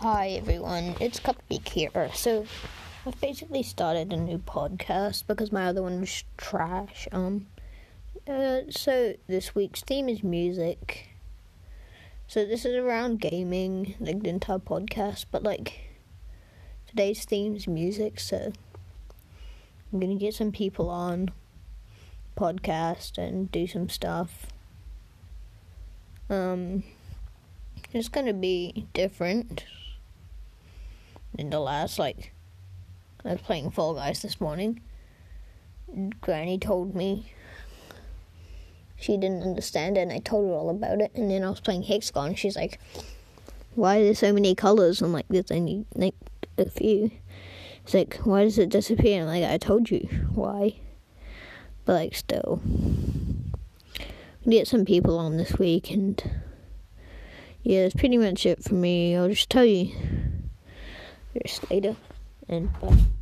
Hi everyone, it's Cupcake here. So I've basically started a new podcast because my other one was trash. Um, uh, so this week's theme is music. So this is around gaming, like the entire podcast, but like today's theme is music. So I'm gonna get some people on podcast and do some stuff. Um, it's gonna be different in the last like I was playing Fall Guys this morning. Granny told me she didn't understand it and I told her all about it and then I was playing Hex-A-Gone and she's like Why are there so many colours? I'm like there's only like a few. It's like why does it disappear? And I'm like I told you why. But like still get some people on this week and yeah, that's pretty much it for me. I'll just tell you just later and bye.